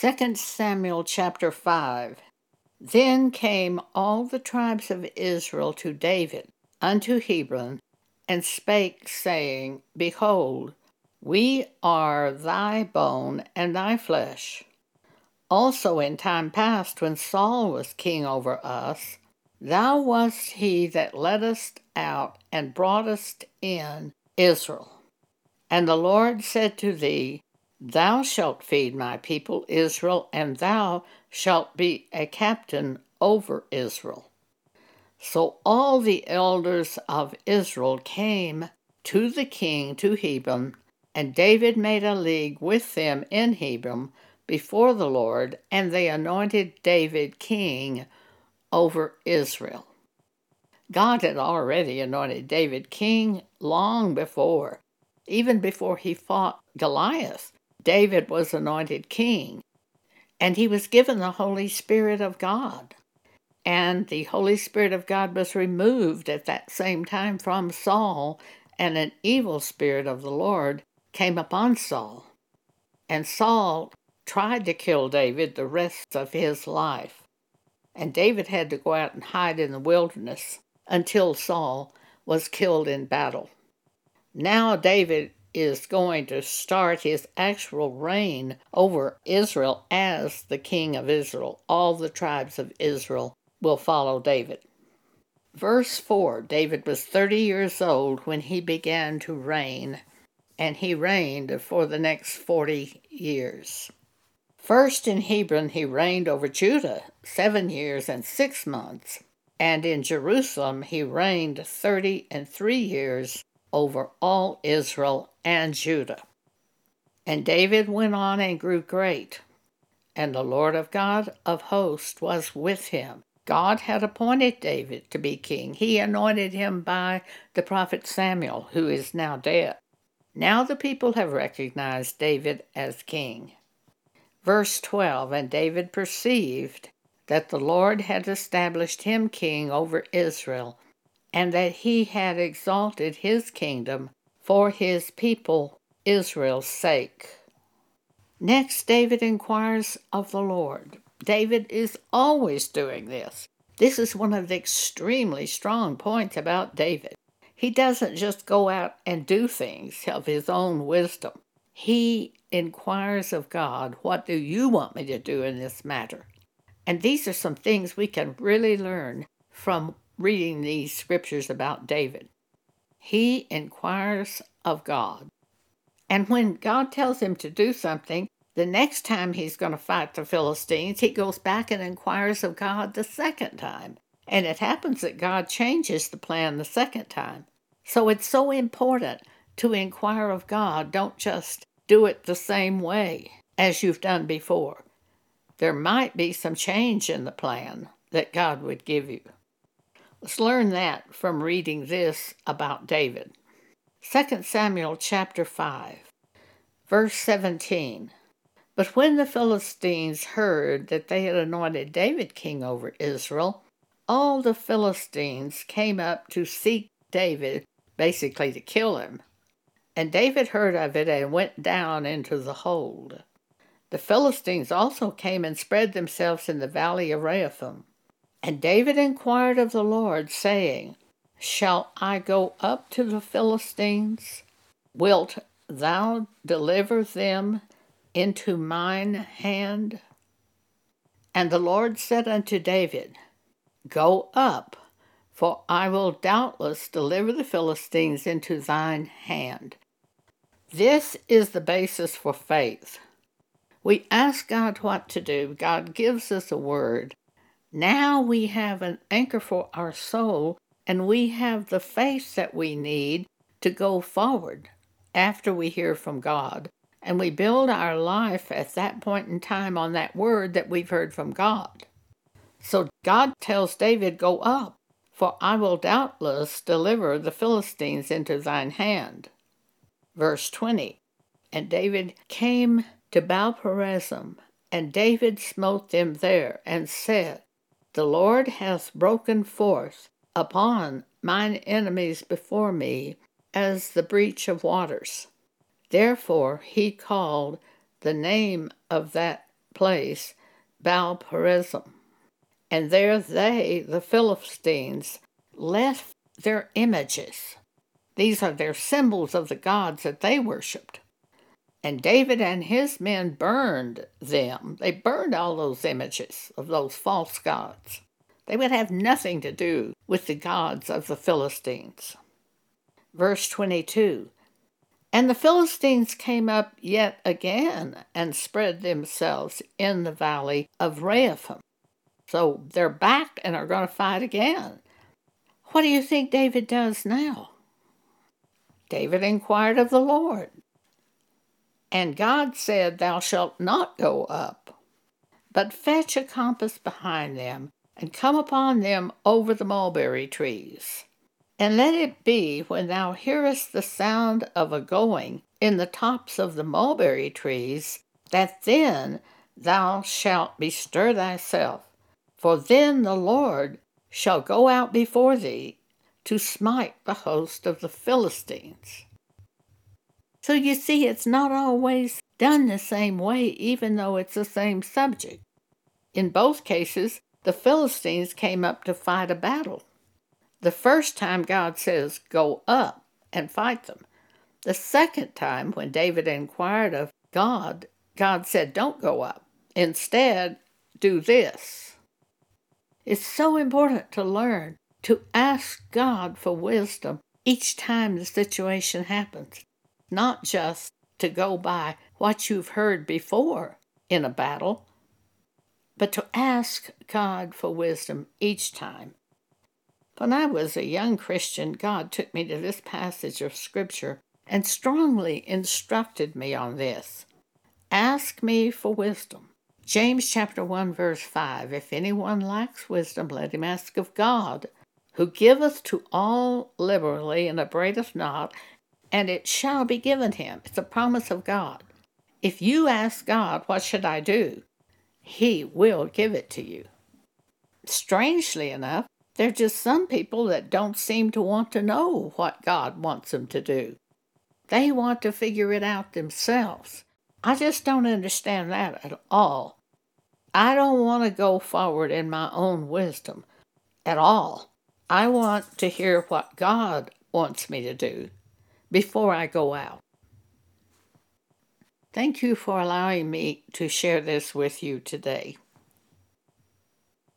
2 Samuel chapter 5 Then came all the tribes of Israel to David unto Hebron, and spake, saying, Behold, we are thy bone and thy flesh. Also in time past, when Saul was king over us, thou wast he that led us out and broughtest in Israel. And the Lord said to thee, Thou shalt feed my people Israel, and thou shalt be a captain over Israel. So all the elders of Israel came to the king to Hebron, and David made a league with them in Hebron before the Lord, and they anointed David king over Israel. God had already anointed David king long before, even before he fought Goliath. David was anointed king, and he was given the Holy Spirit of God. And the Holy Spirit of God was removed at that same time from Saul, and an evil spirit of the Lord came upon Saul. And Saul tried to kill David the rest of his life. And David had to go out and hide in the wilderness until Saul was killed in battle. Now David is going to start his actual reign over Israel as the king of Israel. All the tribes of Israel will follow David. Verse 4 David was 30 years old when he began to reign, and he reigned for the next 40 years. First in Hebron he reigned over Judah seven years and six months, and in Jerusalem he reigned thirty and three years over all Israel and Judah. And David went on and grew great, and the Lord of God of hosts was with him. God had appointed David to be king. He anointed him by the prophet Samuel, who is now dead. Now the people have recognized David as king. Verse 12 And David perceived that the Lord had established him king over Israel, and that he had exalted his kingdom for his people Israel's sake. Next, David inquires of the Lord. David is always doing this. This is one of the extremely strong points about David. He doesn't just go out and do things of his own wisdom. He inquires of God, What do you want me to do in this matter? And these are some things we can really learn from reading these scriptures about David. He inquires of God. And when God tells him to do something, the next time he's going to fight the Philistines, he goes back and inquires of God the second time. And it happens that God changes the plan the second time. So it's so important to inquire of God. Don't just do it the same way as you've done before. There might be some change in the plan that God would give you. Let's learn that from reading this about David. 2 Samuel chapter 5, verse 17. But when the Philistines heard that they had anointed David king over Israel, all the Philistines came up to seek David, basically to kill him. And David heard of it and went down into the hold. The Philistines also came and spread themselves in the valley of Rephaim. And David inquired of the Lord, saying, Shall I go up to the Philistines? Wilt thou deliver them into mine hand? And the Lord said unto David, Go up, for I will doubtless deliver the Philistines into thine hand. This is the basis for faith. We ask God what to do, God gives us a word. Now we have an anchor for our soul, and we have the faith that we need to go forward after we hear from God. And we build our life at that point in time on that word that we've heard from God. So God tells David, Go up, for I will doubtless deliver the Philistines into thine hand. Verse 20 And David came to Baal-perazim, and David smote them there, and said, The Lord hath broken forth upon mine enemies before me as the breach of waters. Therefore he called the name of that place Baal Perazim. And there they, the Philistines, left their images. These are their symbols of the gods that they worshipped. And David and his men burned them. They burned all those images of those false gods. They would have nothing to do with the gods of the Philistines. Verse 22 And the Philistines came up yet again and spread themselves in the valley of Rephaim. So they're back and are going to fight again. What do you think David does now? David inquired of the Lord. And God said, Thou shalt not go up, but fetch a compass behind them, and come upon them over the mulberry trees. And let it be when thou hearest the sound of a going in the tops of the mulberry trees, that then thou shalt bestir thyself, for then the Lord shall go out before thee to smite the host of the Philistines. So you see, it's not always done the same way, even though it's the same subject. In both cases, the Philistines came up to fight a battle. The first time God says, Go up and fight them. The second time, when David inquired of God, God said, Don't go up. Instead, do this. It's so important to learn to ask God for wisdom each time the situation happens, not just to go by what you've heard before in a battle, but to ask God for wisdom each time. When I was a young Christian, God took me to this passage of Scripture and strongly instructed me on this Ask me for wisdom. James chapter 1 verse 5 If anyone lacks wisdom let him ask of God who giveth to all liberally and upbraideth not and it shall be given him. It's a promise of God. If you ask God what should I do? He will give it to you. Strangely enough there are just some people that don't seem to want to know what God wants them to do. They want to figure it out themselves. I just don't understand that at all. I don't want to go forward in my own wisdom at all. I want to hear what God wants me to do before I go out. Thank you for allowing me to share this with you today.